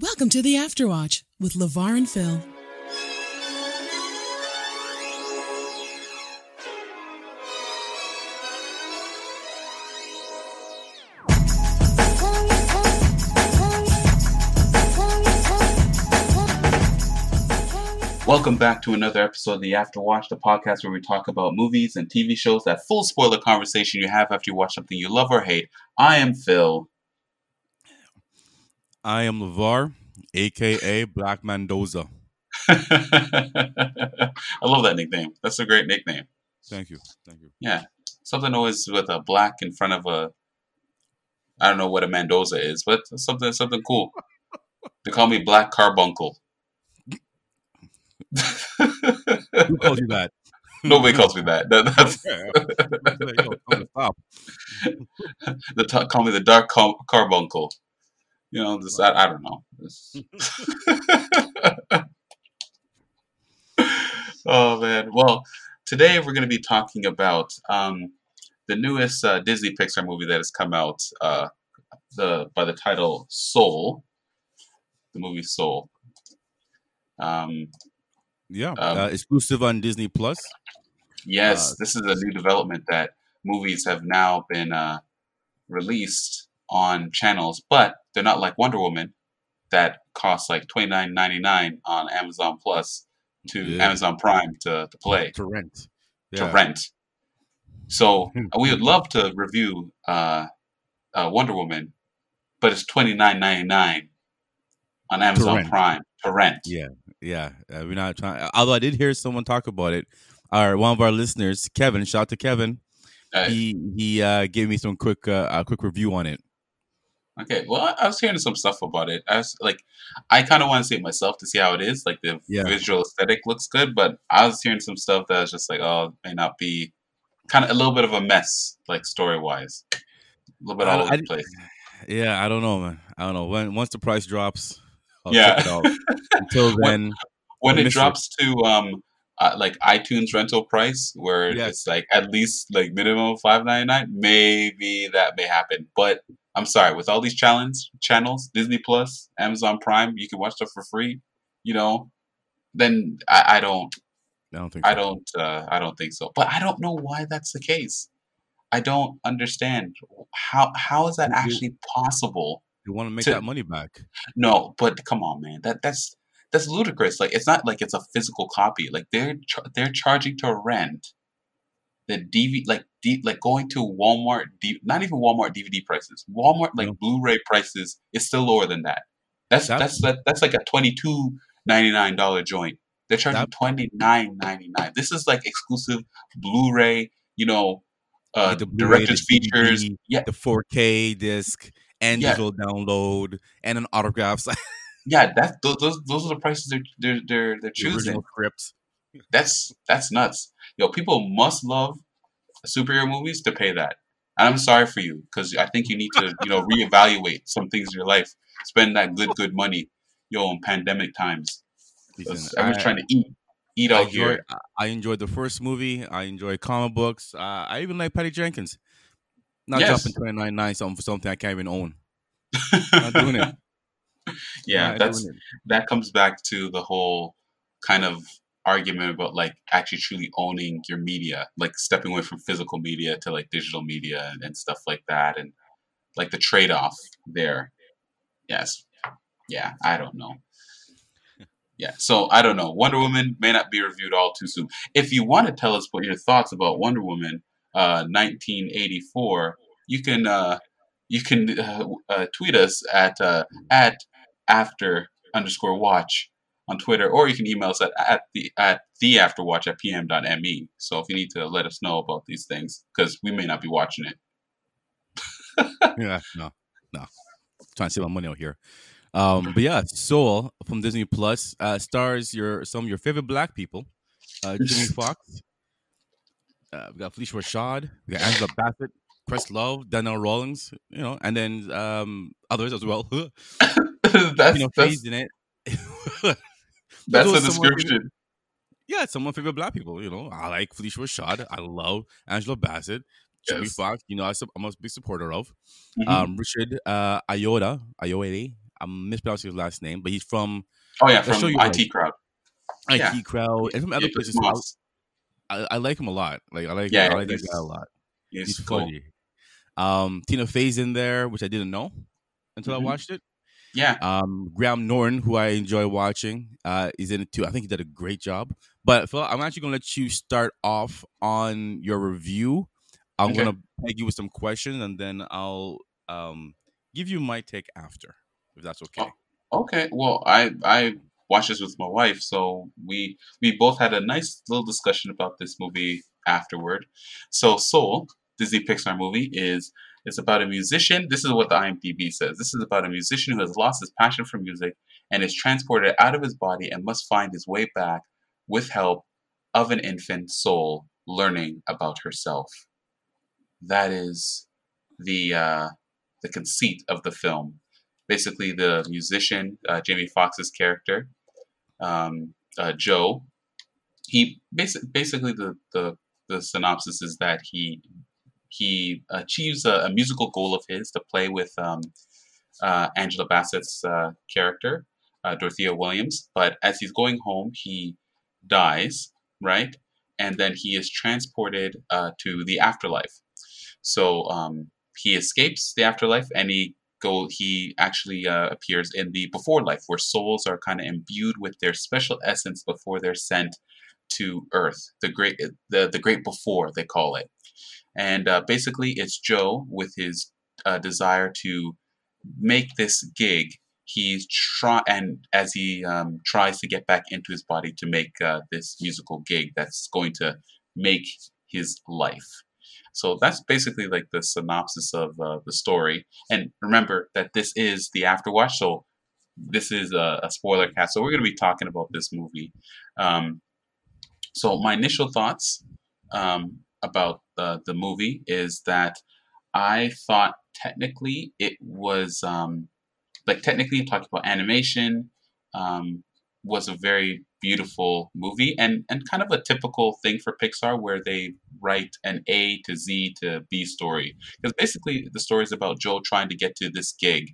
Welcome to the Afterwatch with LeVar and Phil. Welcome back to another episode of the Afterwatch, the podcast where we talk about movies and TV shows, that full spoiler conversation you have after you watch something you love or hate. I am Phil. I am LeVar, aka Black Mendoza. I love that nickname. That's a great nickname. Thank you. Thank you. Yeah. Something always with a black in front of a I don't know what a Mendoza is, but something something cool. They call me Black Carbuncle. Who calls you that? Nobody calls me that. That- that's Yo, tell me to stop. the t- call me the dark car- carbuncle. You know, this I, I don't know. This- oh man. Well, today we're going to be talking about um, the newest uh, Disney Pixar movie that has come out. Uh, the by the title Soul. The movie Soul. Um, Yeah, Um, uh, exclusive on Disney Plus. Yes, Uh, this is a new development that movies have now been uh, released on channels, but they're not like Wonder Woman that costs like twenty nine ninety nine on Amazon Plus to Yeah. Amazon Prime to, to play to rent. to rent. So Hmm. we would love to review uh, uh, Wonder Woman, but it's twenty nine ninety nine on Amazon rent. Prime to rent. Yeah, yeah. Uh, we're not trying. Although I did hear someone talk about it. Our one of our listeners, Kevin. Shout out to Kevin. Uh, He he uh, gave me some quick uh, a quick review on it. Okay, well, I- was hearing some stuff about it. I was like, I kind of want to see it myself to see how it is. Like the Yeah. visual aesthetic looks good, but I was hearing some stuff that was just like, oh, it may not be kind of a little bit of a mess, like story wise, a little bit all over the place. Yeah, I don't know, man. I don't know. When once the price drops, I'll Yeah. check it out. Until When- then, When I it miss it. drops to um, uh, like iTunes rental price, where Yes. it's like at least like minimum five ninety nine, maybe that may happen. But I'm sorry, with all these challenge channels, Disney Plus, Amazon Prime, you can watch stuff for free. You know, then I, I don't. I don't think I don't. Uh, I don't think so. But I don't know why that's the case. I don't understand how how is that actually possible? You want to make to- that money back? No, but come on, man. That that's that's ludicrous. Like it's not like it's a physical copy. Like they're they're charging to rent the DVD like D, like going to Walmart D, not even Walmart DVD prices. Walmart like. Blu-ray prices is still lower than that. That's That- that's that, that's like a twenty two ninety nine dollar joint. They're charging That- twenty nine ninety nine. This is like exclusive Blu-ray. You know, uh, Like the Blu-ray, director's the features. DVD, Yeah, the 4K disc and Yeah. digital download and an autograph yeah. That those those, those are the prices they're they're they're, they're the choosing. script. That's that's nuts. Yo, people must love superhero movies to pay that. And I'm sorry for you because I think you need to, you know, reevaluate some things in your life. Spend that good, good money, yo, in pandemic times. Listen, Everyone's I- trying to eat, eat I out enjoy, here. I- enjoyed the first movie. I enjoy comic books. Uh, I even like Patty Jenkins. Not Yes. dropping twenty nine nine something for something I can't even own. Not doing it. yeah, Not that's it. that comes back to the whole kind of argument about like actually truly owning your media, like stepping away from physical media to like digital media and, and stuff like that, and like the trade off there. Yes, yeah, I don't know. Yeah, so I don't know. Wonder Woman may not be reviewed all too soon. If you want to tell us what your thoughts about Wonder Woman, uh, 1984, you can uh, you can uh, uh, tweet us at uh, at after underscore watch on Twitter, or you can email us at, at the at the afterwatch at pm.me. So if you need to let us know about these things, because we may not be watching it. yeah, no, no. Trying to save my money out here. Um, but yeah, Soul from Disney Plus uh, stars your some of your favorite black people. Uh, Jimmy Fox. Uh, we got Phylicia Rashad. We got Angela Bassett, Chris Love, Donnell Rawlings. You know, and then um, others as well. you know, that's, in it. That's the description. yeah, it's some of my favorite black people. You know, I like Phylicia Rashad. I love Angela Bassett. Jimmy Yes. Fox, you know, I, I'm a big supporter of. Mhm. Um, Richard uh, Iota, I'm mispronouncing his last name, but he's from Oh yeah, from IT like- crowd. IT Yeah. Crowd and from other Yeah, places. I, I like him a lot. Like I like Yeah, I like that guy a lot. He's, He's cool. funny. Um, Tina Fey's in there, which I didn't know until Mhm. I watched it. Yeah, Um, Graham Norton, who I enjoy watching, uh, is in it too. I think he did a great job. But Phil, I'm actually gonna let you start off on your review. I'm Okay. gonna peg you with some questions, and then I'll um give you my take after, if that's okay. Okay, well, I I watched this with my wife, so we we both had a nice little discussion about this movie afterward. So Soul, Disney Pixar movie, is is about a musician. This is what the IMDb says. This is about a musician who has lost his passion for music and is transported out of his body and must find his way back with help of an infant soul learning about herself. That is the uh, the conceit of the film basically the musician uh, Jamie Foxx's character, um, uh, Joe. He basic, basically the, the the synopsis is that he he achieves a, a musical goal of his to play with um, uh, Angela Bassett's uh, character, uh, Dorothea Williams. But as he's going home, he dies, right? And then he is transported uh, to the afterlife. So um, he escapes the afterlife and he go he actually uh, appears in the before life where souls are kind of imbued with their special essence before they're sent to earth the great the, the great before they call it and uh, basically it's joe with his uh, desire to make this gig he's try and as he um, tries to get back into his body to make uh, this musical gig that's going to make his life so that's basically like the synopsis of uh, the story. And remember that this is the afterwatch, so this is a, a spoiler cast. So we're going to be talking about this movie. Um, so my initial thoughts um, about the the movie is that I thought technically it was um, like technically talking about animation um, was a very beautiful movie and and kind of a typical thing for Pixar where they write an A to Z to B story. Because basically the story is about Joel trying to get to this gig,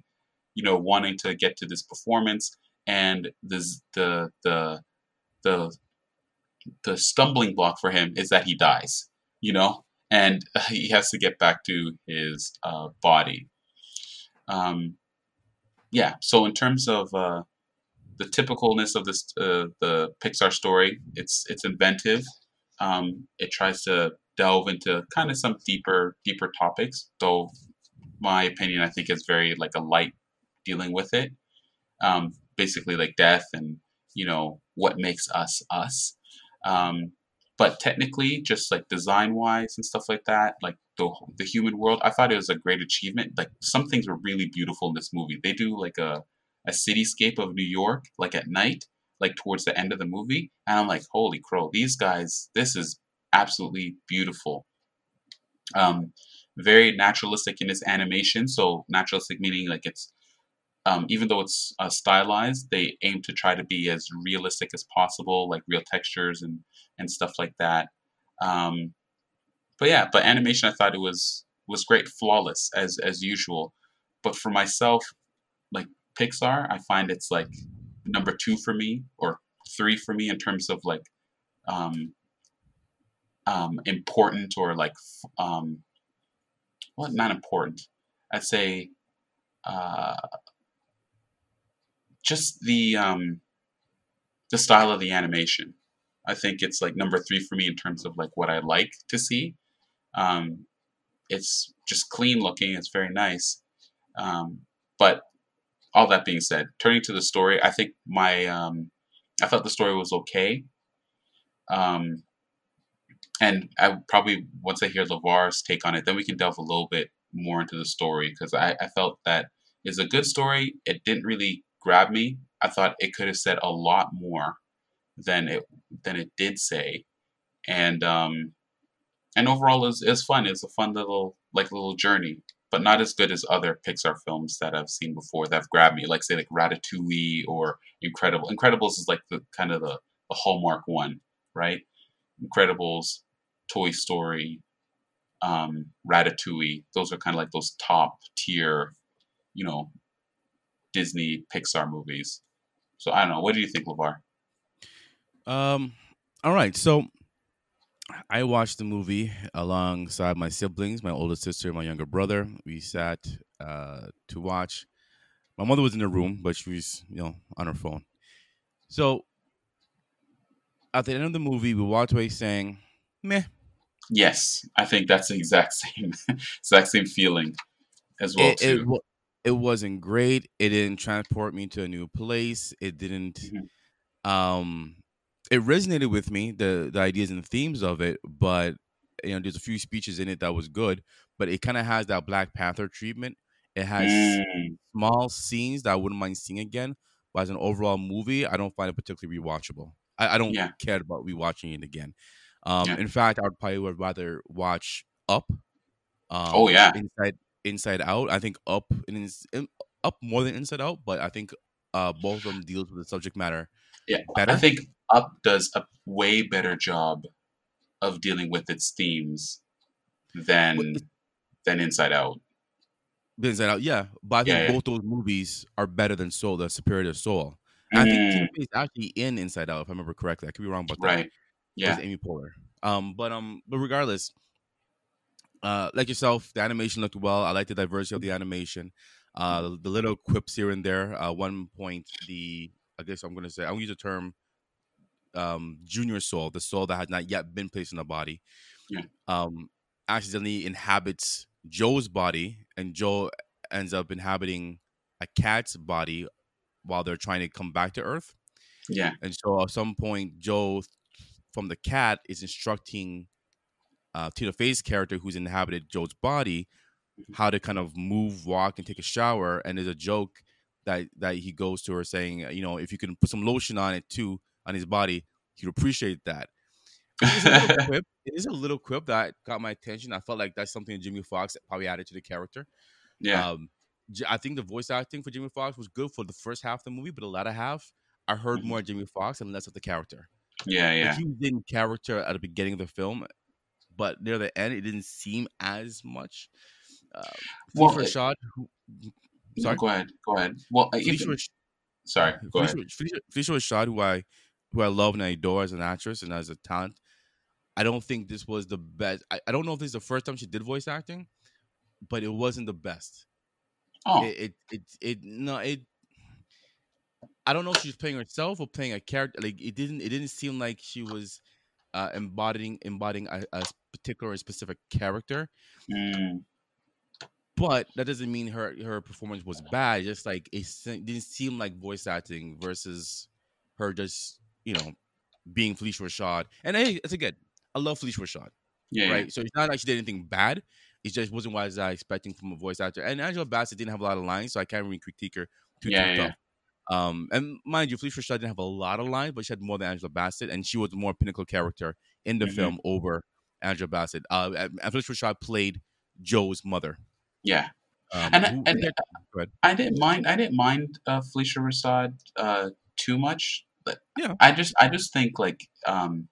you know, wanting to get to this performance and this the the the the stumbling block for him is that he dies, you know, and he has to get back to his uh, body. Um, yeah. So in terms of uh, the typicalness of this uh, the Pixar story, it's it's inventive. Um, it tries to delve into kind of some deeper deeper topics, though my opinion I think is very like a light dealing with it. Um, basically like death and you know what makes us us. Um, but technically, just like design wise and stuff like that, like the the human world, I thought it was a great achievement. Like some things were really beautiful in this movie. They do like a a cityscape of New York, like at night, like towards the end of the movie, and I'm like, holy crow, these guys, this is absolutely beautiful. Um, very naturalistic in its animation. So naturalistic meaning like it's um, even though it's uh, stylized, they aim to try to be as realistic as possible, like real textures and and stuff like that. Um, but yeah, but animation, I thought it was was great, flawless as as usual. But for myself, like Pixar, I find it's like number two for me or three for me in terms of like um, um, important or like um, well, not important. I'd say uh, just the um, the style of the animation. I think it's like number three for me in terms of like what I like to see. Um, it's just clean looking. It's very nice. Um, but all that being said, turning to the story, I think my um, I thought the story was okay. Um, and I probably once I hear LeVar's take on it, then we can delve a little bit more into the story because I, I felt that is a good story. It didn't really grab me. I thought it could have said a lot more than it than it did say, and um, and overall is is fun. It's a fun little like little journey, but not as good as other Pixar films that I've seen before that have grabbed me. Like say like Ratatouille or Incredible. Incredibles is like the kind of the, the hallmark one, right? Incredibles, Toy Story, um, Ratatouille. Those are kind of like those top tier, you know, Disney Pixar movies. So I don't know. What do you think, LeVar? Um, all right. So I watched the movie alongside my siblings, my older sister, my younger brother. We sat uh, to watch. My mother was in the room, but she was, you know, on her phone. So at the end of the movie, we walked away saying, "Meh." Yes, I think that's the exact same exact same feeling as well It it, it wasn't great. It didn't transport me to a new place. It didn't. Mhm. Um, it resonated with me the the ideas and themes of it, but you know, there's a few speeches in it that was good, but it kind of has that Black Panther treatment. It has Mm, small scenes that I wouldn't mind seeing again, but as an overall movie, I don't find it particularly rewatchable. I, I don't yeah, care about rewatching it again. Um, yeah. in fact, I would probably would rather watch Up, Oh um, yeah, Inside Inside Out. I think Up and in- Up more than Inside Out, but I think uh, both of them deals with the subject matter yeah. I think Up does a way better job of dealing with its themes than than Inside Out. Inside Out, yeah, but I think yeah. both those movies are better than Soul. The Superior to Soul. And I think Mm, Tina Fey is actually in Inside Out, if I remember correctly. I could be wrong about that. right. Yeah. Amy Poehler. Um, but um, but regardless, uh, like yourself, the animation looked well. I like the diversity of the animation. Uh, the, the little quips here and there. Uh, one point, the I guess I'm gonna say I'm gonna use the term um junior soul, the soul that has not yet been placed in the body, Yeah. um, accidentally inhabits Joe's body, and Joe ends up inhabiting a cat's body while they're trying to come back to Earth. Yeah. And so at some point, Joe from the cat is instructing uh, Tina Fey's character, who's inhabited Joe's body, Mhm. how to kind of move, walk, and take a shower. And there's a joke that that he goes to her saying, you know, if you can put some lotion on it too on his body, he'd appreciate that. It is a little quip. It is a little quip that got my attention. I felt like that's something Jimmy Fox probably added to the character. yeah. Um, I think the voice acting for Jimmy Fox was good for the first half of the movie, but the latter half, I heard Mhm. more Jimmy Fox and less of the character. Yeah. Like Yeah. he was in character at the beginning of the film, but near the end, it didn't seem as much. Uh, Well, Rashad, who, sorry, go ahead. Go ahead. Well, I Phylicia, sorry. Go ahead. Phylicia, Phylicia, Phylicia Rashad, who I who I love and I adore as an actress and as a talent. I don't think this was the best. I, I don't know if this is the first time she did voice acting, but it wasn't the best. Oh, It it it, it no it. I don't know if she was playing herself or playing a character. Like it didn't. It didn't seem like she was uh, embodying embodying a, a particular specific character. mm, But that doesn't mean her her performance was bad. Just like it didn't seem like voice acting versus her just you know being Phylicia Rashad. And hey, it's again, I love Phylicia Rashad. yeah. right? So it's not like she did anything bad. It just wasn't what I was expecting from a voice actor. And Angela Bassett didn't have a lot of lines, so I can't really critique her too, Yeah, too yeah, tough. Um, and mind you, Phylicia Rashad didn't have a lot of lines, but she had more than Angela Bassett, and she was the more pinnacle character in the Mhm. film over Angela Bassett. Uh, Phylicia Rashad played Joe's mother. Yeah. Um, And who- and who- I didn't mind. I didn't mind uh, Phylicia Rashad uh, too much. But Yeah. I just, I just think like, um,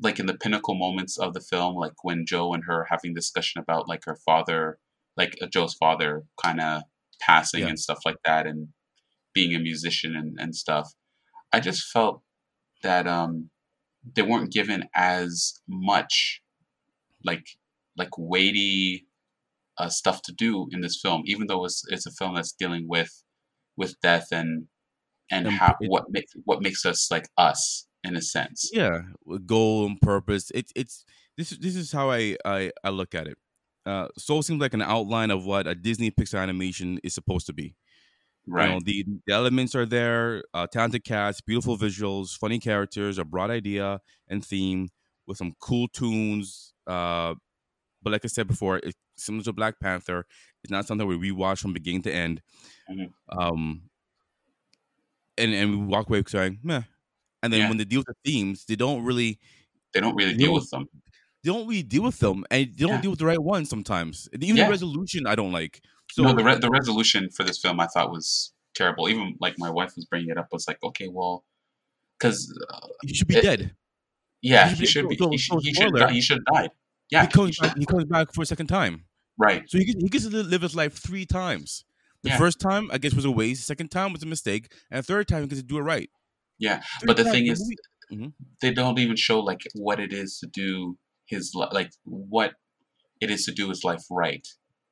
like in the pinnacle moments of the film, like when Joe and her having discussion about like her father, like uh, Joe's father, kind of passing Yeah. and stuff like that, and being a musician and, and stuff. I just felt that um, they weren't given as much like like weighty uh, stuff to do in this film, even though it's it's a film that's dealing with with death and and And how it- what makes what makes us like us in a sense. yeah, goal and purpose. It's it's this this is how I I, I look at it. Uh, Soul seems like an outline of what a Disney Pixar animation is supposed to be. Right. You know, the, the elements are there, uh, talented cast, beautiful visuals, funny characters, a broad idea and theme with some cool tunes. Uh, but like I said before, it's similar to Black Panther. It's not something we rewatch from beginning to end. Mhm. Um, and and we walk away saying, meh. And then Yeah. when they deal with the themes, they don't really they don't really deal with them. they don't really deal with them, and they don't Yeah. deal with the right ones sometimes. Even Yeah. the resolution, I don't like. So no, the re- the resolution for this film I thought was terrible. Even like my wife was bringing it up. Was like, okay, well, because uh, he should be it- dead. yeah, He he should be- so- He so should. He should. die- He should have died. Yeah, he comes he back. He comes back for a second time. right. So he gets, he gets to live his life three times. The Yeah. first time, I guess, was a waste. The second time was a mistake, and the third time, he gets to do it right. Yeah, but the thing is, Mhm. they don't even show like what it is to do his like what it is to do his life right.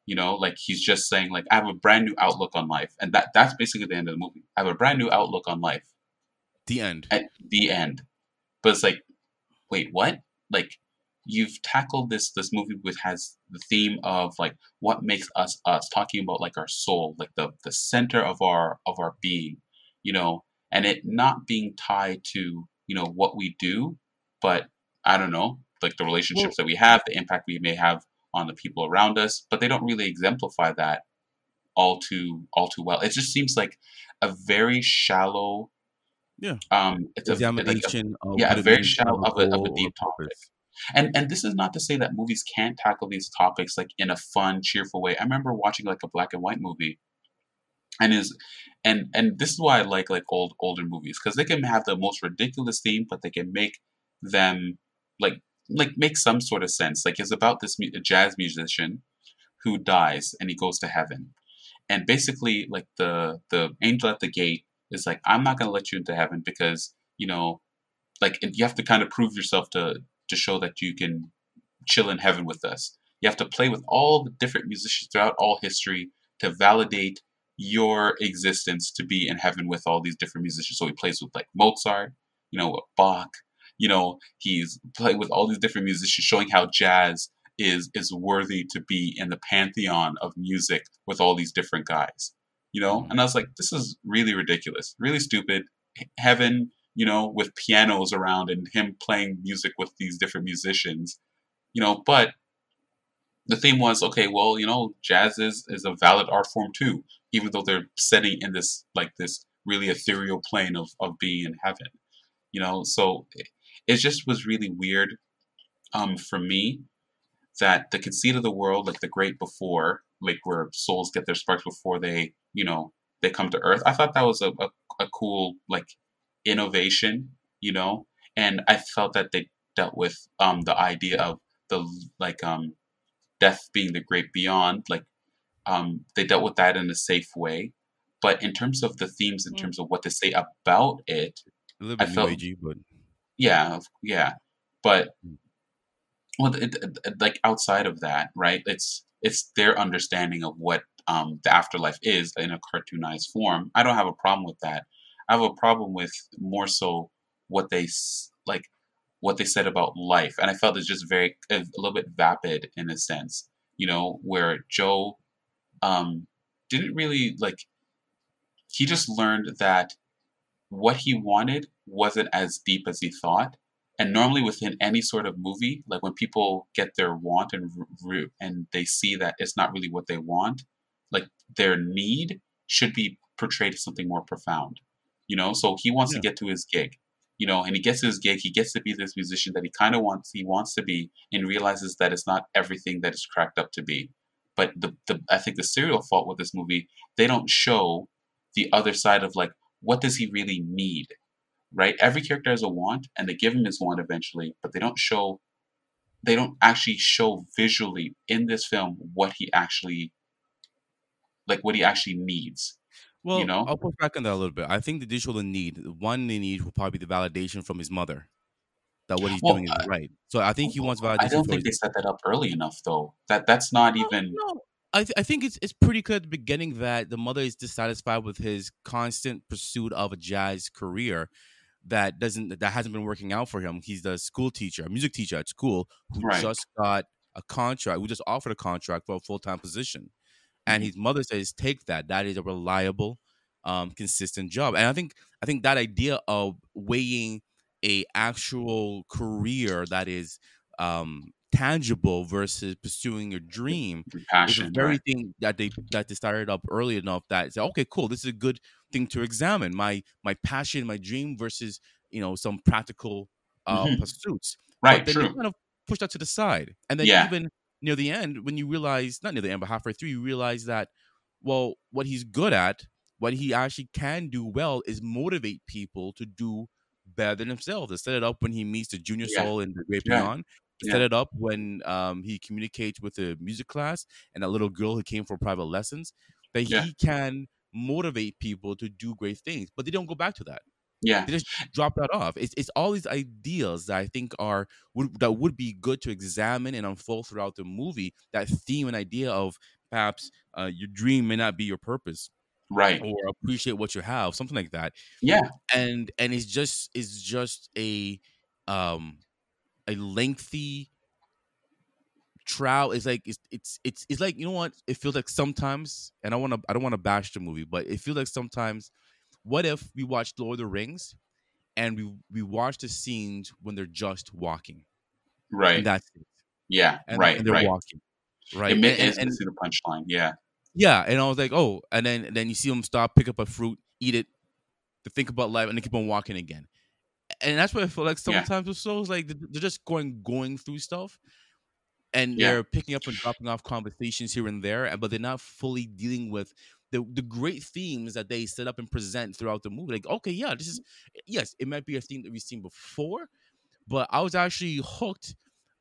You know, like he's just saying like I have a brand new outlook on life, and that that's basically the end of the movie. I have a brand new outlook on life. the end. At the end, but it's like, wait, what? Like you've tackled this this movie with has the theme of like what makes us us, talking about like our soul, like the the center of our of our being, you know, and it not being tied to you know what we do, but I don't know, like the relationships that we have, the impact we may have on the people around us, but they don't really exemplify that all too all too well. It just seems like a very shallow. Yeah. Um, it's a like a, of yeah, a very shallow of a, of a deep topic. And and this is not to say that movies can't tackle these topics like in a fun, cheerful way. I remember watching like a black and white movie, and is and and this is why I like like old older movies because they can have the most ridiculous theme, but they can make them like like makes some sort of sense. Like it's about this mu- jazz musician who dies and he goes to heaven, and basically like the the angel at the gate is like I'm not gonna let you into heaven because you know like you have to kind of prove yourself to to show that you can chill in heaven with us. You have to play with all the different musicians throughout all history to validate your existence to be in heaven with all these different musicians. So he plays with like Mozart, you know, Bach, you know, he's playing with all these different musicians showing how jazz is is worthy to be in the pantheon of music with all these different guys. You know? Mhm. And I was like, this is really ridiculous, really stupid. Heaven, you know, with pianos around and him playing music with these different musicians, you know, but the theme was okay well you know jazz is is a valid art form too even though they're setting in this like this really ethereal plane of of being in heaven you know so it, just was really weird um for me that the conceit of the world like the great before like where souls get their sparks before they you know they come to earth i thought that was a, a, a cool like innovation you know and i felt that they dealt with um the idea of the like um death being the great beyond like um they dealt with that in a safe way but in terms of the themes in Mm. terms of what to say about it A little I bit new felt- agey, but yeah yeah. But Mm. well it, it- like outside of that right it's it's their understanding of what um the afterlife is in a cartoonized form. I don't have a problem with that. I have a problem with more so what they like what they said about life and i felt it's just very a, a little bit vapid in a sense you know where joe um didn't really like he just learned that what he wanted wasn't as deep as he thought. And normally within any sort of movie like when people get their want and and they see that it's not really what they want like their need should be portrayed as something more profound you know? So he wants Yeah. to get to his gig you know? And he gets to his gig he gets to be this musician that he kind of wants he wants to be and realizes that it's not everything that it's cracked up to be. But the, the i think the serial fault with this movie they don't show the other side of like what does he really need right every character has a want and they give him his want eventually but they don't show they don't actually show visually in this film what he actually like what he actually needs well, you know? I'll push back on that a little bit. I think the digital need one they need will probably be the validation from his mother that what he's Well, doing is right. So I think he wants validation. i don't think they set that up early enough though that that's not No, even No, I th- I think it's it's pretty clear at the beginning that the mother is dissatisfied with his constant pursuit of a jazz career that doesn't that hasn't been working out for him. He's the school teacher, a music teacher at school who Right. just got a contract, who just offered a contract for a full time position, and Mhm. his mother says, "Take that. That is a reliable, um, consistent job." And I think I think that idea of weighing a actual career that is um tangible versus pursuing your dream it's a passion very right? thing that they that they started up early enough that say, okay, cool, this is a good thing to examine. My my passion, my dream versus you know some practical uh, Mhm. pursuits. right but then true they kind of push that to the side, and then Yeah. even near the end, when you realize not near the end, but halfway through, you realize that well, what he's good at, what he actually can do well, is motivate people to do better than themselves To set it up when he meets the junior Yeah. soul in the Great Yeah. Beyond. Yeah. set it up when um, he communicates with the music class and that little girl who came for private lessons. that he can motivate people to do great things, but they don't go back to that. Yeah. They just drop that off. It's it's all these ideas that I think are would that would be good to examine and unfold throughout the movie. That theme and idea of perhaps uh, your dream may not be your purpose, Right. or appreciate what you have, something like that. Yeah. And and it's just it's just a um a lengthy trial. is like it's it's it's it's like you know what it feels like sometimes. And I want to I don't want to bash the movie, but it feels like sometimes. What if we watched Lord of the Rings, and we we watch the scenes when they're just walking, Right. and that's it, yeah. and, right. and they're right. walking, right? It, And- and- it's and- punchline. Yeah. Yeah, and I was like, oh, and then and then you see them stop, pick up a fruit, eat it, to think about life, and then keep on walking again. And that's what I feel like Yeah. sometimes with souls, like they're just going going through stuff, and Yeah. they're picking up and dropping off conversations here and there, but they're not fully dealing with the the great themes that they set up and present throughout the movie. Like, okay, yeah, this is mm-hmm. eh, yes, it might be a theme that we've seen before, but I was actually hooked,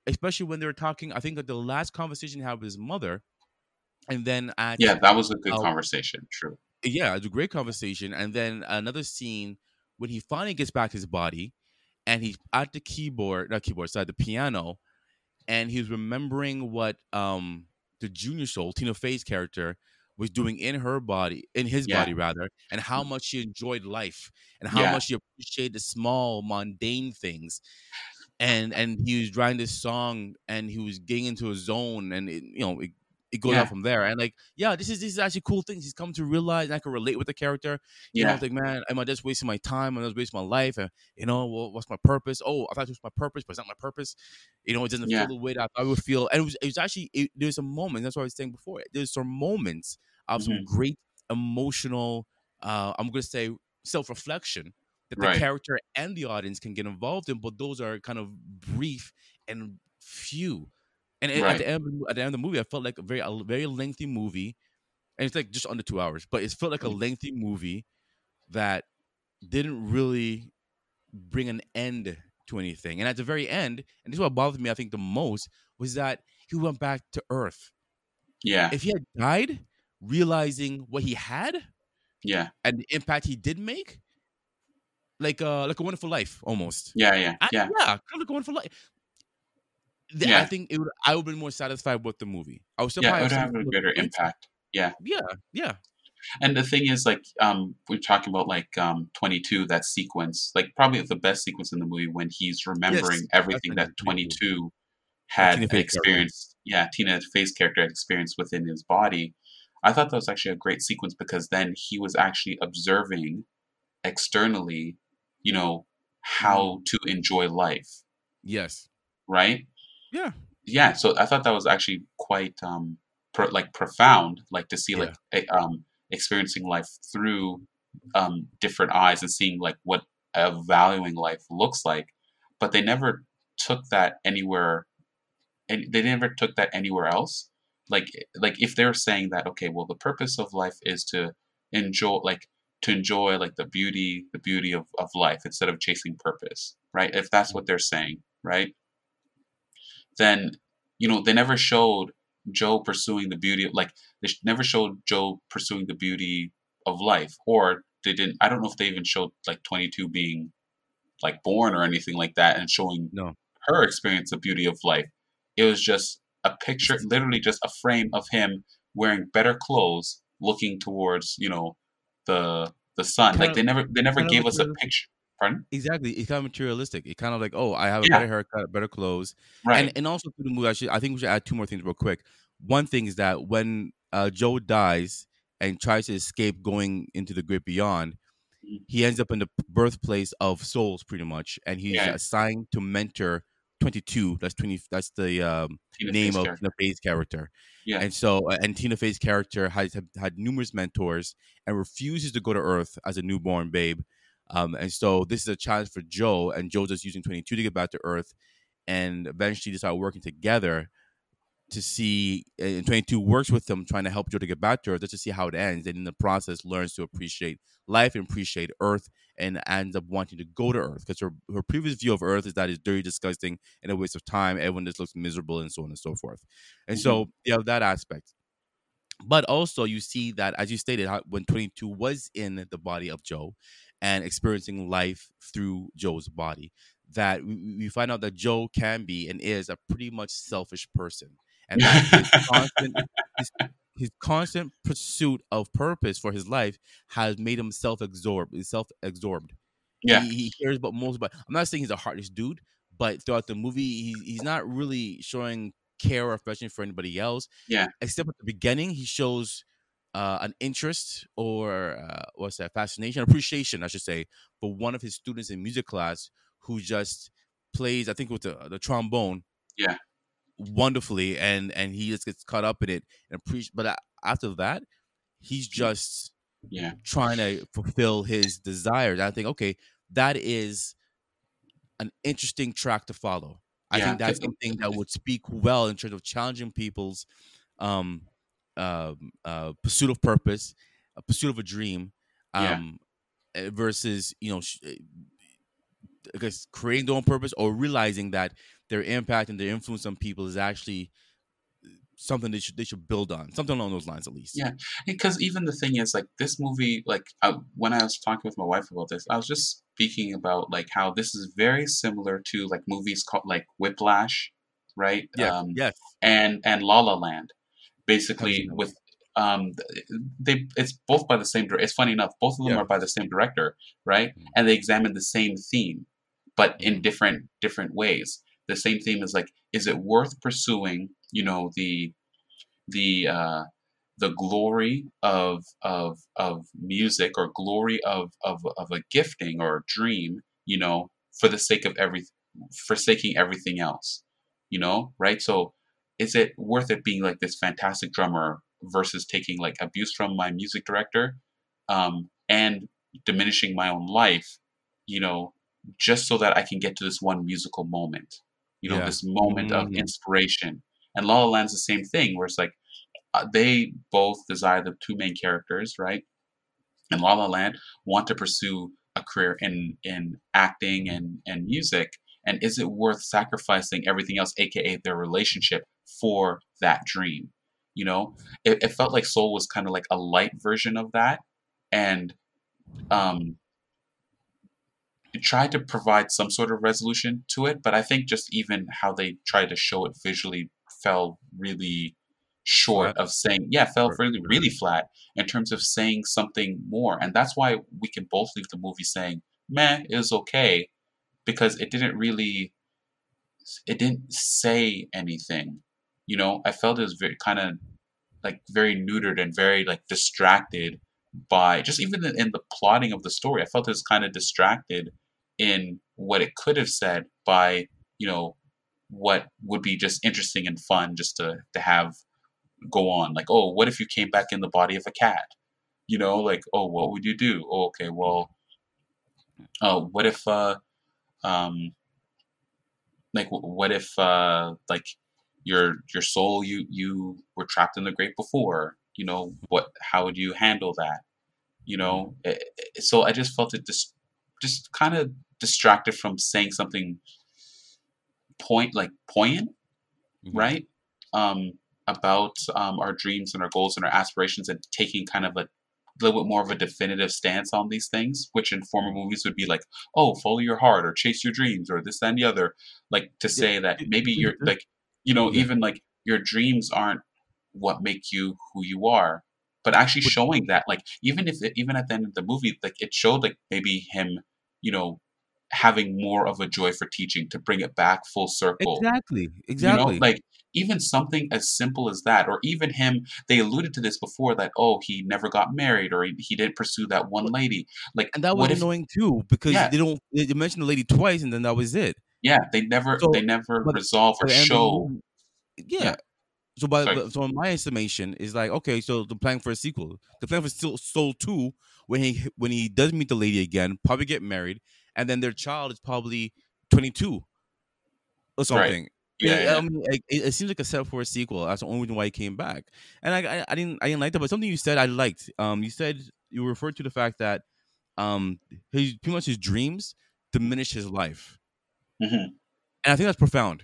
especially when they were talking. I think that the last conversation he had with his mother, and then at Yeah. That was a good Oh. conversation. True. yeah, it's a great conversation. And then another scene when he finally gets back his body and he's at the keyboard, not keyboard, sorry, the piano, and he was remembering what um the junior soul, Tina Fey's character, was doing in her body, in his Yeah. body rather, and how much she enjoyed life and how Yeah. much she appreciated the small, mundane things. And and he was writing this song and he was getting into a zone and it, you know it, it goes Yeah. out from there. And like, yeah, this is this is actually cool things he's come to realize. I can relate with the character. You know, Yeah. it's like, man, am I just wasting my time? Am I just wasting my life? And you know, well, what's my purpose? Oh, I thought it was my purpose, but it's not my purpose. You know, it doesn't Yeah. feel the way that I would feel. And it was, it was actually it, there's a moment. That's what I was saying before. There's some moments of some Mm-hmm. great emotional. Uh, I'm gonna say self reflection that the Right. character and the audience can get involved in, but those are kind of brief and few. And it- at the end, at the end of the movie, I felt like a very a very lengthy movie, and it's like just under two hours, but it felt like a Mm. lengthy movie that didn't really bring an end to anything. And at the very end, and this is what bothered me, I think, the most was that he went back to Earth. Yeah. If he had died, realizing what he had Yeah. and the impact he did make, like uh like a wonderful life almost. Yeah. Yeah. I, Yeah. yeah, kind of like a wonderful life. Th- I think it would. I would have been more satisfied with the movie. I was Yeah. surprised. It would have a greater impact. Yeah. Yeah, yeah, And the thing is, like, um, we're talking about like um, 22, that sequence, like probably the best sequence in the movie when he's remembering everything that 22 had Tina Fey's character. experienced. Yeah, Tina Fey's character had experienced within his body. I thought that was actually a great sequence because then he was actually observing externally, you know, how to enjoy life, yes, right? Yeah, yeah so i thought that was actually quite um pro- like profound like to see like a, um experiencing life through um different eyes and seeing like what a valuing life looks like. But they never took that anywhere and they never took that anywhere else. Like like if they're saying that okay well the purpose of life is to enjoy like to enjoy like the beauty the beauty of, of life instead of chasing purpose right? If that's what they're saying right then you know they never showed Joe pursuing the beauty of like they never showed Joe pursuing the beauty of life, or they didn't. I don't know if they even showed like 22 being like born or anything like that, and showing No. her experience the beauty of life. It was just a picture, literally just a frame of him wearing better clothes, looking towards you know the the sun. Kind like of- they never they never gave like us a picture. Pardon? exactly. It's kind of materialistic. It kind of like, oh, I have a Yeah. better haircut, better clothes, Right. and and also through the movie. Actually, I think we should add two more things real quick. One thing is that when uh, Joe dies and tries to escape going into the great beyond, Mhm. he ends up in the birthplace of souls, pretty much, and he's Yeah. assigned to mentor twenty two. That's twenty. That's the um, name Fey's of character. Tina Fey's character. Yeah. And so, and Tina Fey's character has had numerous mentors and refuses to go to Earth as a newborn babe. Um, and so, this is a challenge for Joe, and Joe just using 22 to get back to Earth. And eventually, they start working together to see. And 22 works with them, trying to help Joe to get back to Earth, just to see how it ends. And in the process, learns to appreciate life and appreciate Earth, and ends up wanting to go to Earth because her, her previous view of Earth is that it's dirty, disgusting, and a waste of time. Everyone just looks miserable, and so on and so forth. And so, you have that aspect. but also you see that as you stated how, when 22 was in the body of joe and experiencing life through joe's body that we, we find out that joe can be and is a pretty much selfish person and that his constant, his, his constant pursuit of purpose for his life has made him self-absorbed self-absorbed Yeah. he, he cares about most but i'm not saying he's a heartless dude but throughout the movie he, he's not really showing care or affection for anybody else Yeah. except at the beginning he shows uh, an interest or uh, what's that fascination appreciation i should say for one of his students in music class who just plays i think with the, the trombone Yeah. wonderfully and and he just gets caught up in it and appreciate but after that he's just Yeah. trying to fulfill his desires. I think, okay, that is an interesting track to follow. I Yeah, think that's something that would speak well in terms of challenging people's um, um uh, pursuit of purpose, a pursuit of a dream, um, uh, versus you know, sh- uh, I guess creating their own purpose or realizing that their impact and their influence on people is actually something they should they should build on, something along those lines at least. Yeah. because even the thing is like this movie like I, when i was talking with my wife about this i was just speaking about like how this is very similar to like movies called like whiplash right Yeah. um yes. and and la la land basically one. with um they it's both by the same dir- it's funny enough both of them Yeah. are by the same director right Mhm. and they examine the same theme but in Mhm. different different ways the same theme is like is it worth pursuing you know the the uh the glory of of of music or glory of of of a gifting or a dream you know for the sake of every forsaking everything else you know right so is it worth it being like this fantastic drummer versus taking like abuse from my music director um and diminishing my own life you know just so that i can get to this one musical moment you know Yeah. this moment of Mhm. inspiration and la la land's the same thing where it's like uh, they both desire the two main characters, right? And La La Land want to pursue a career in in acting and and music. And is it worth sacrificing everything else, aka their relationship, for that dream? You know, it, it felt like Soul was kind of like a light version of that, and um, it tried to provide some sort of resolution to it. But I think just even how they tried to show it visually fell really short of saying yeah fell really really flat in terms of saying something more and that's why we can both leave the movie saying meh it was okay because it didn't really it didn't say anything you know i felt it was very kind of like very neutered and very like distracted by just even in, the plotting of the story i felt it was kind of distracted in what it could have said by you know what would be just interesting and fun just to to have go on. Like oh what if you came back in the body of a cat? You know like oh what would you do? Oh, okay well uh what if uh um like what if uh like your your soul you you were trapped in the grave before you know what how would you handle that? You know Eh, eh, so i just felt it just just kind of distracted from saying something point like poignant Mhm. right? Um about um our dreams and our goals and our aspirations and taking kind of a little bit more of a definitive stance on these things which in former movies would be like oh follow your heart or chase your dreams or this that, and the other like to say that maybe you're like you know Yeah. even like your dreams aren't what make you who you are but actually showing that like even if it, even at the end of the movie like it showed like maybe him you know having more of a joy for teaching to bring it back full circle Exactly. Exactly. you know, like even something as simple as that, or even him, they alluded to this before that, oh, he never got married or he, he didn't pursue that one lady. Like, and that was if, annoying too because Yeah. they don't they mentioned the lady twice and then that was it. Yeah, they never, So, they never but- resolve or By the end of the show. yeah. Yeah. So by Sorry. so in my estimation is like okay, so the plan for a sequel, the plan for Soul, Soul Two, when he when he does meet the lady again, probably get married, and then their child is probably twenty two or something. Yeah, yeah. I mean, it, it seems like a setup for a sequel. That's the only reason why he came back. And I, I, I didn't, I didn't like that. But something you said, I liked. Um, you said you referred to the fact that, um, his pretty much his dreams diminish his life, Mhm. and I think that's profound.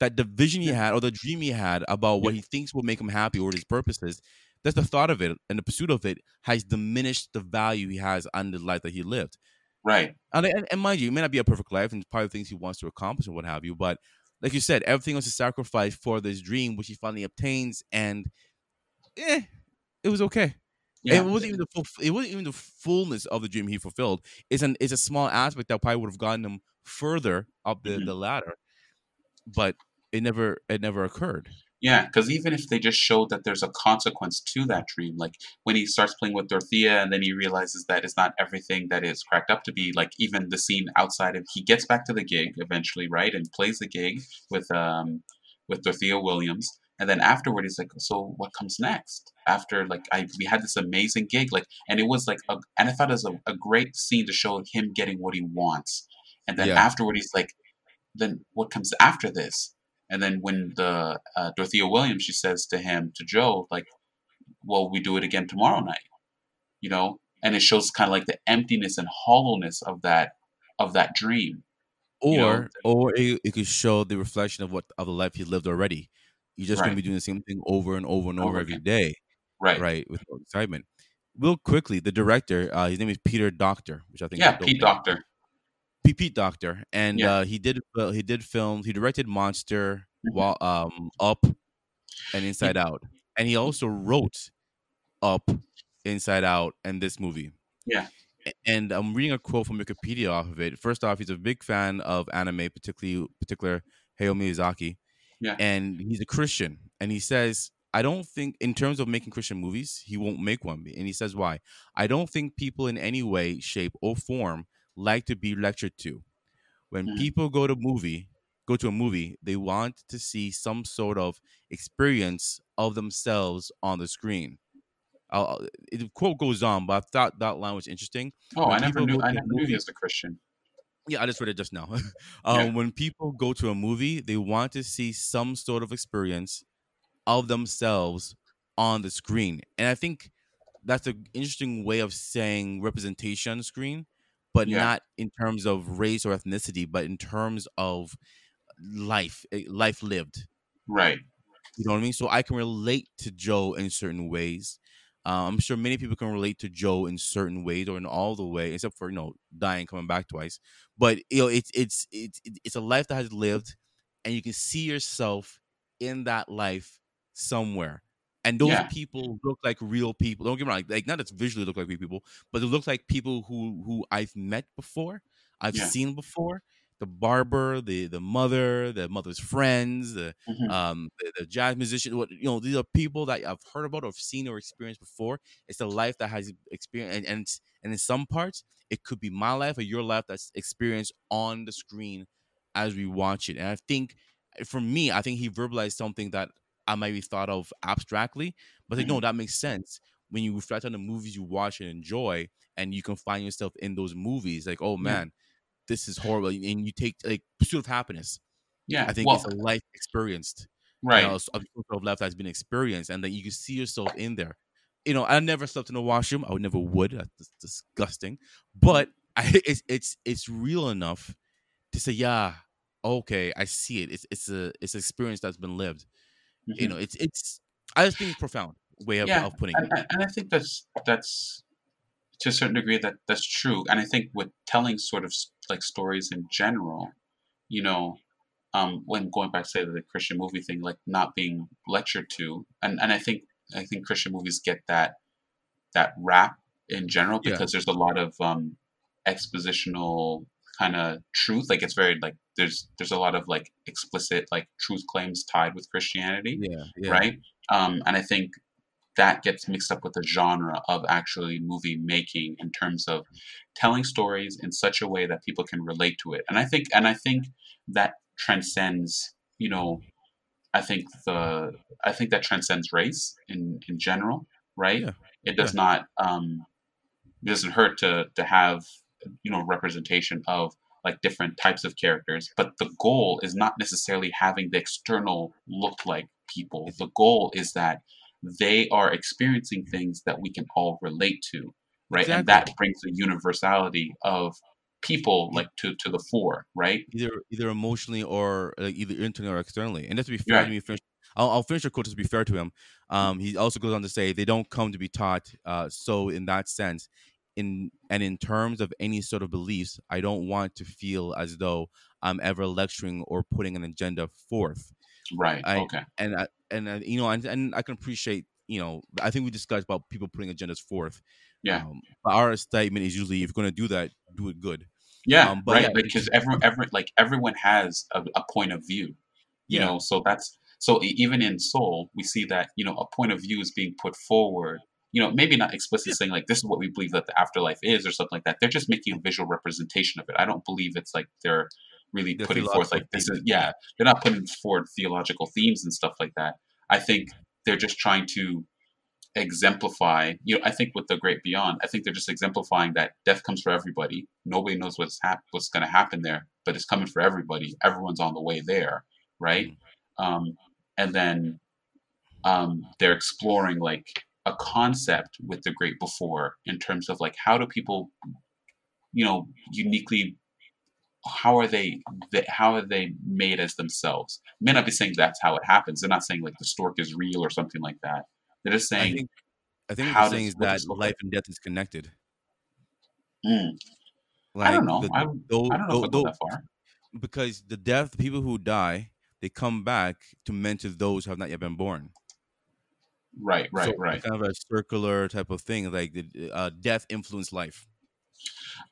That the vision he had or the dream he had about what he thinks will make him happy or what his purpose is That's the thought of it and the pursuit of it has diminished the value he has on the life that he lived. Right. And, and, and mind you, it may not be a perfect life and of things he wants to accomplish and what have you, but like you said, everything was a sacrifice for this dream, which he finally obtains, and eh, it was okay. Yeah. It wasn't even the full, it wasn't even the fullness of the dream he fulfilled. It's an it's a small aspect that probably would have gotten him further up the, mm-hmm. the ladder, but it never it never occurred. Yeah, because even if they just showed that there's a consequence to that dream, like when he starts playing with Dorothea and then he realizes that it's not everything that is cracked up to be, like even the scene outside of he gets back to the gig eventually, right, and plays the gig with um with Dorothea Williams, and then afterward he's like, so what comes next? After like I we had this amazing gig, like, and it was like, a, and I thought it was a, a great scene to show him getting what he wants, and then yeah. afterward he's like, then what comes after this? And then when the uh, Dorothea Williams, she says to him, to Joe, like, well, we do it again tomorrow night, you know? And it shows kind of like the emptiness and hollowness of that, of that dream. Or, you know? or it, it, could show the reflection of what, of the life he lived already. You're just right. going to be doing the same thing over and over and over, over every again. day. Right. Right. With excitement. Real quickly, the director, uh, his name is Peter Docter which I think yeah, Pete Docter. Pete, Pete Docter, and yeah. uh, he did uh, he did film. He directed Monster, mm-hmm. while um, Up, and Inside yeah. Out, and he also wrote Up, Inside Out, and this movie. Yeah. And I'm reading a quote from Wikipedia off of it. First off, he's a big fan of anime, particularly particular Hayao Miyazaki. Yeah. And he's a Christian, and he says I don't think, in terms of making Christian movies, he won't make one. And he says why. I don't think people in any way, shape, or form like to be lectured to. When mm. people go to movie, go to a movie, they want to see some sort of experience of themselves on the screen. Uh, the quote goes on, but I thought that line was interesting. Oh, when I never knew. I never movie, knew he was a Christian. Yeah, I just read it just now. um, yeah. When people go to a movie, they want to see some sort of experience of themselves on the screen, and I think that's an interesting way of saying representation on the screen but yeah. not in terms of race or ethnicity, but in terms of life, eh, life lived. Right. You know what I mean? So I can relate to Joe in certain ways. Uh, I'm sure many people can relate to Joe in certain ways or in all the way, except for you know dying, coming back twice. But you know, it's it's it's it's a life that has lived, and you can see yourself in that life somewhere and those yeah. people look like real people. Don't get me wrong, like not just visually look like real people, but they look like people who who I've met before, I've yeah. seen before. The barber, the the mother, the mother's friends, the mm-hmm. um the, the, jazz musician. What you know, these are people that I've heard about or seen or experienced before. It's a life that has experienced, and and, and in some parts, it could be my life or your life that's experienced on the screen as we watch it. And I think for me, I think he verbalized something that I might be thought of abstractly, but like, mm-hmm. no, that makes sense when you reflect on the movies you watch and enjoy, and you can find yourself in those movies. Like, oh man, yeah. this is horrible, and you take like pursuit of happiness. Yeah, I think well, it's a life experienced, right? You know, a of life that's been experienced, and that you can see yourself in there. You know, I never slept in a washroom. I would never would. That's disgusting. But I, it's it's it's real enough to say, yeah, okay, I see it. It's it's a it's an experience that's been lived. Mm-hmm. You know, it's it's I just think it's profound way of, yeah, of putting and, it. And I think that's that's to a certain degree that that's true. And I think with telling sort of like stories in general, you know, um, when going back to say the Christian movie thing, like not being lectured to, and and I think I think Christian movies get that that rap in general because yeah. there's a lot of um, expositional kind of truth. Like it's very like there's there's a lot of like explicit like truth claims tied with Christianity. Yeah, yeah. Right. Um, and I think that gets mixed up with the genre of actually movie making in terms of telling stories in such a way that people can relate to it. And I think and I think that transcends, you know, I think the I think that transcends race in in general, right? Yeah. It does yeah. not um it doesn't hurt to to have you know representation of like different types of characters but the goal is not necessarily having the external look like people the goal is that they are experiencing things that we can all relate to right exactly. and that brings the universality of people like to to the fore right either either emotionally or like either internally or externally and that's to be fair right. to me I'll, I'll finish the quote just to be fair to him. Um, he also goes on to say they don't come to be taught. Uh, so in that sense, in and in terms of any sort of beliefs, I don't want to feel as though I'm ever lecturing or putting an agenda forth. Right. I, okay. And I, and I, you know, and, and I can appreciate. You know, I think we discussed about people putting agendas forth. Yeah. Um, but our statement is usually, if you're going to do that, do it good. Yeah. Um, but right. yeah, because every every like everyone has a, a point of view. You Yeah. know, so that's so even in Soul, we see that you know a point of view is being put forward. You know, maybe not explicitly saying like this is what we believe that the afterlife is or something like that. They're just making a visual representation of it. I don't believe it's like they're really The putting forth like this is yeah. They're not putting forward theological themes and stuff like that. I think they're just trying to exemplify you know i think with the great beyond i think they're just exemplifying that death comes for everybody nobody knows what's hap- what's going to happen there but it's coming for everybody everyone's on the way there right um, and then um, they're exploring like a concept with the great before in terms of like how do people you know uniquely how are they, how are they made as themselves? May not be saying that's how it happens. They're not saying like the stork is real or something like that. They're just I saying think, I think how they're is that life and death is connected. mm, Like i don't know. the- I, though- I don't know though- if though- that far. because the death, the people who die, they come back to mentor those who have not yet been born. Right right So right kind of a circular type of thing. Like the uh, death influenced life.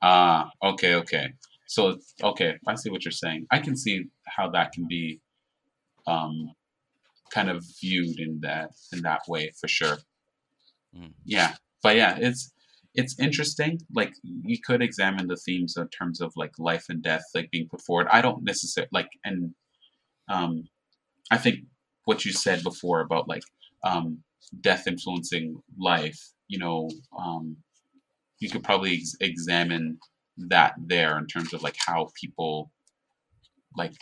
Ah, okay, okay. So, okay, I see what you're saying. I can see how that can be, um, kind of viewed in that in that way for sure. Mm. Yeah, but yeah, it's it's interesting. Like you could examine the themes in terms of like life and death, like being put forward. I don't necessarily like, and um, I think what you said before about like um, death influencing life. You know, um, you could probably ex- examine that there in terms of like how people like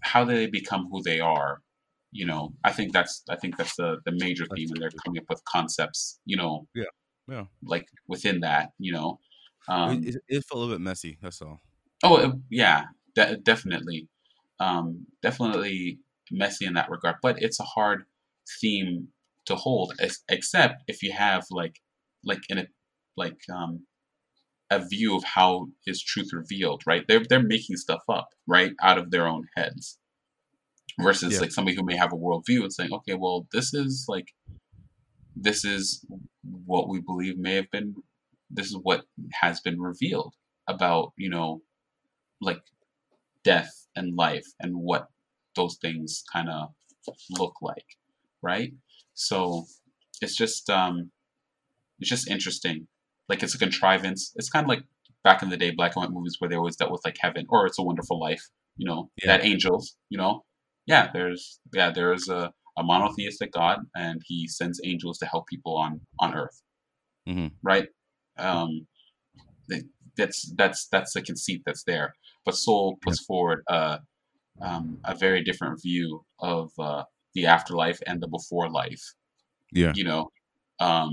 how they become who they are you know i think that's i think that's the the major theme and they're coming up with concepts you know Yeah. Yeah, like within that you know um it, it, it felt a little bit messy. That's all. oh it- yeah de- definitely um definitely messy in that regard but it's a hard theme to hold ex- except if you have like like in a like um a view of how is truth revealed, right? They're they're making stuff up, right, out of their own heads. Versus Yeah. like somebody who may have a worldview and saying, okay, well, this is like this is what we believe may have been this is what has been revealed about, you know, like death and life and what those things kind of look like, right? So it's just um it's just interesting like it's a contrivance. It's kind of like back in the day black and white movies where they always dealt with like heaven or it's a wonderful life, you know, Yeah. that angels, you know. Yeah, there's yeah, there's a, a monotheistic God and he sends angels to help people on on earth. Mhm. Right? Um that's that's that's the conceit that's there. But Soul puts forward a um, a very different view of uh, the afterlife and the before life Yeah. you know um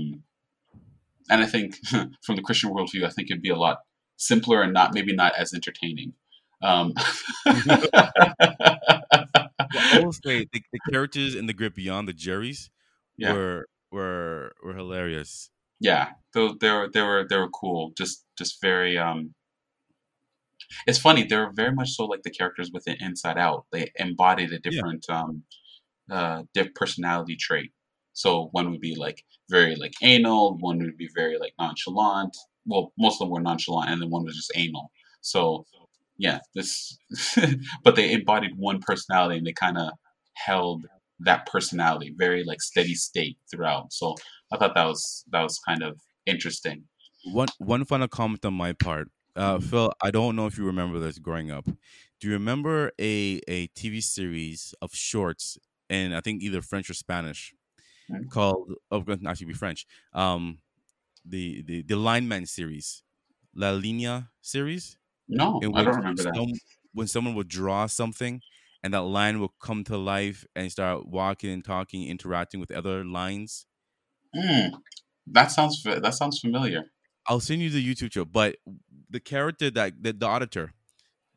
and i think from the christian worldview i think it'd be a lot simpler and not maybe not as entertaining um Well, I will say the, the characters in the Great Beyond, the Jerrys, yeah were were were hilarious. yeah they, they were they were they were cool just just very um it's funny they're very much so like the characters within inside out they embodied a different um uh diff personality trait. So one would be like very like anal one would be very like nonchalant. Well most of them were nonchalant and then one was just anal. So yeah this but they embodied one personality and they kind of held that personality very like steady state throughout. So i thought that was that was kind of interesting. One one final comment on my part, uh, Phil. I don't know if you remember this growing up. Do you remember a a TV series of shorts in I think either French or Spanish Mhm. called oh actually be French. Um, the the the Lineman series, La Linea series. no i don't remember that when someone would draw something and that line will come to life and start walking and talking, interacting with other lines. Hmm. that sounds that sounds familiar I'll send you the YouTube show, but the character that the, the auditor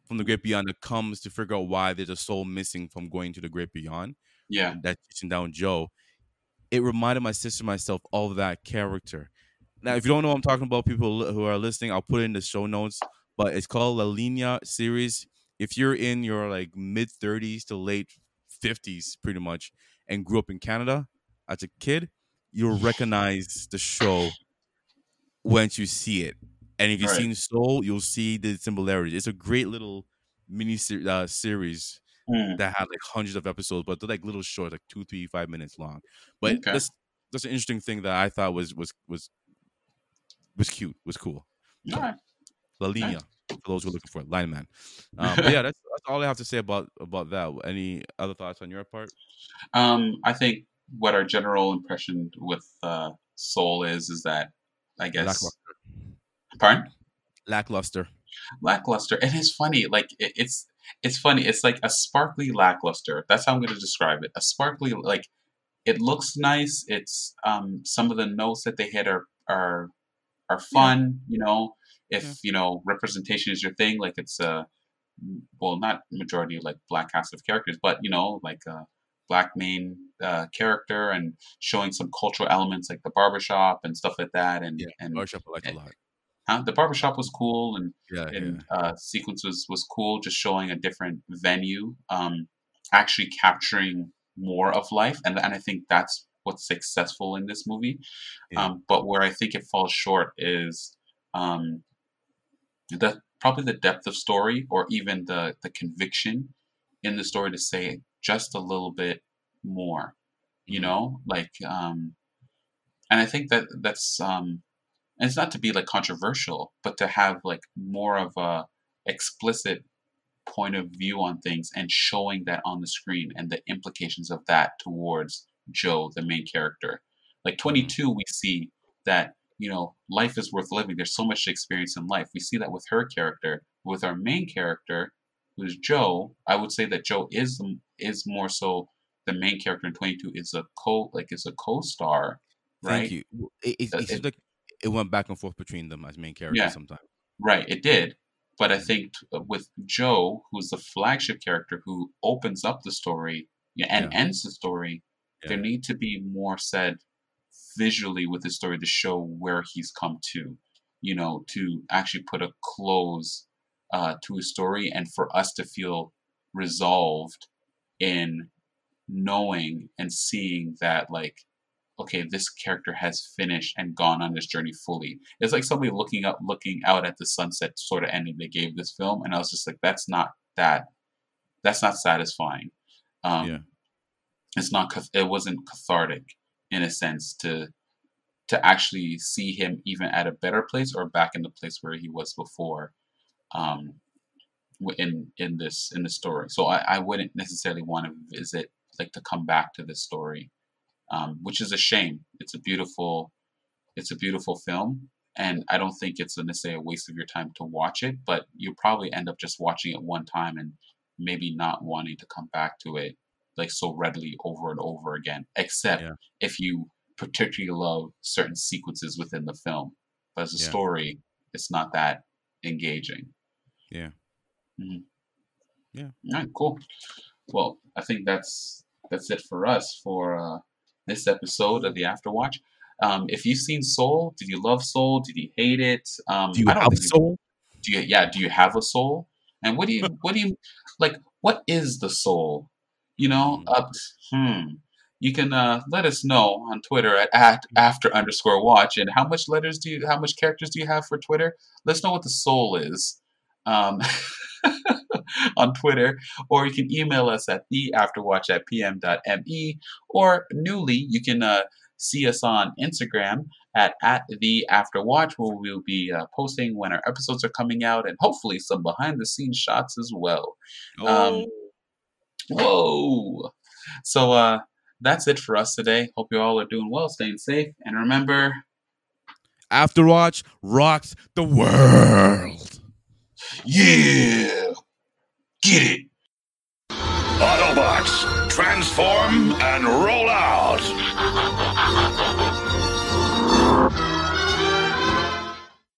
from the Great Beyond that comes to figure out why there's a soul missing from going to the Great Beyond Yeah. that's chasing down Joe. It reminded my sister and myself of that character. Now, if you don't know what I'm talking about, people who are listening, I'll put it in the show notes. But it's called La Linea series. If you're in your like mid 30s to late 50s, pretty much, and grew up in Canada as a kid, you'll recognize the show once you see it. And if you've Right. seen Soul, you'll see the similarities. It's a great little mini ser- uh, series Mm. that had like hundreds of episodes, but they're like little short, like two, three, five minutes long. But Okay. that's that's an interesting thing that I thought was was was was cute, was cool. All right. La Linea, for those who are looking for it, lineman. Um, but yeah, that's that's all I have to say about about that. Any other thoughts on your part? Um, I think what our general impression with uh, Soul is is that I guess Lackluster. pardon Lackluster. lackluster. And it's funny, like it, it's it's funny. It's like a sparkly lackluster. That's how I'm going to describe it. A sparkly like it looks nice. It's um some of the notes that they hit are are are fun. You know, if Yeah. you know representation is your thing, like it's a well not majority like black cast of characters, but you know like a black main uh, character and showing some cultural elements like the barbershop and stuff like that and Yeah, and Barbershop I like a lot. Huh? the barbershop was cool and Yeah, and yeah. uh, sequence was, was cool, just showing a different venue, um, actually capturing more of life, and and I think that's what's successful in this movie. Yeah. Um, but where I think it falls short is um, the probably the depth of story, or even the the conviction in the story to say just a little bit more. You Mhm. know, like, um, and I think that that's um, and it's not to be like controversial, but to have like more of a explicit point of view on things and showing that on the screen and the implications of that towards Joe, the main character. Like mm-hmm. 22, we see that, you know, life is worth living. There's so much to experience in life. We see that with her character. With our main character, who's Joe, I would say that Joe is is more so the main character in 22 is a co like is a co-star, right? Thank you. It, it, it seems like it went back and forth between them as main characters Yeah. sometimes. Right, it did. But I Mhm. think uh, with Joe, who's the flagship character who opens up the story and Yeah. ends the story, there need to be more said visually with the story to show where he's come to, you know, to actually put a close uh, to his story and for us to feel resolved in knowing and seeing that, like, okay, this character has finished and gone on this journey fully. It's like somebody looking up, looking out at the sunset sort of ending they gave this film, and I was just like, that's not that, that's not satisfying. Um, Yeah. It's not. It wasn't cathartic in a sense to to actually see him even at a better place or back in the place where he was before. Um, in in this in the story, so I, I wouldn't necessarily want to visit like to come back to this story um, which is a shame. It's a beautiful, it's a beautiful film, and I don't think it's a necessarily a waste of your time to watch it. But you probably end up just watching it one time and maybe not wanting to come back to it like so readily over and over again. Except Yeah. if you particularly love certain sequences within the film, but as a Yeah. story, it's not that engaging. Yeah. Mhm. Yeah. All right. Cool. Well, I think that's that's it for us for uh, this episode of the Afterwatch. Um, if you've seen Soul, did you love Soul? Did you hate it? Um, Do you I don't have you- soul? do you? Yeah. Do you have a soul? And what do you? What do you like? What is the soul? You know. Mm. Uh, hmm. You can uh, let us know on Twitter at, at after underscore watch. And how much letters do you? How much characters do you have for Twitter? Let us know what the soul is. Um, on Twitter, or you can email us at theafterwatch at pm.me, or newly, you can uh, see us on Instagram at, at theafterwatch, where we'll be uh, posting when our episodes are coming out, and hopefully some behind the scenes shots as well. Oh, Um, Whoa! So uh, that's it for us today. Hope you all are doing well, staying safe, and remember, Afterwatch rocks the world. Yeah, get it. Autobots, transform and roll out!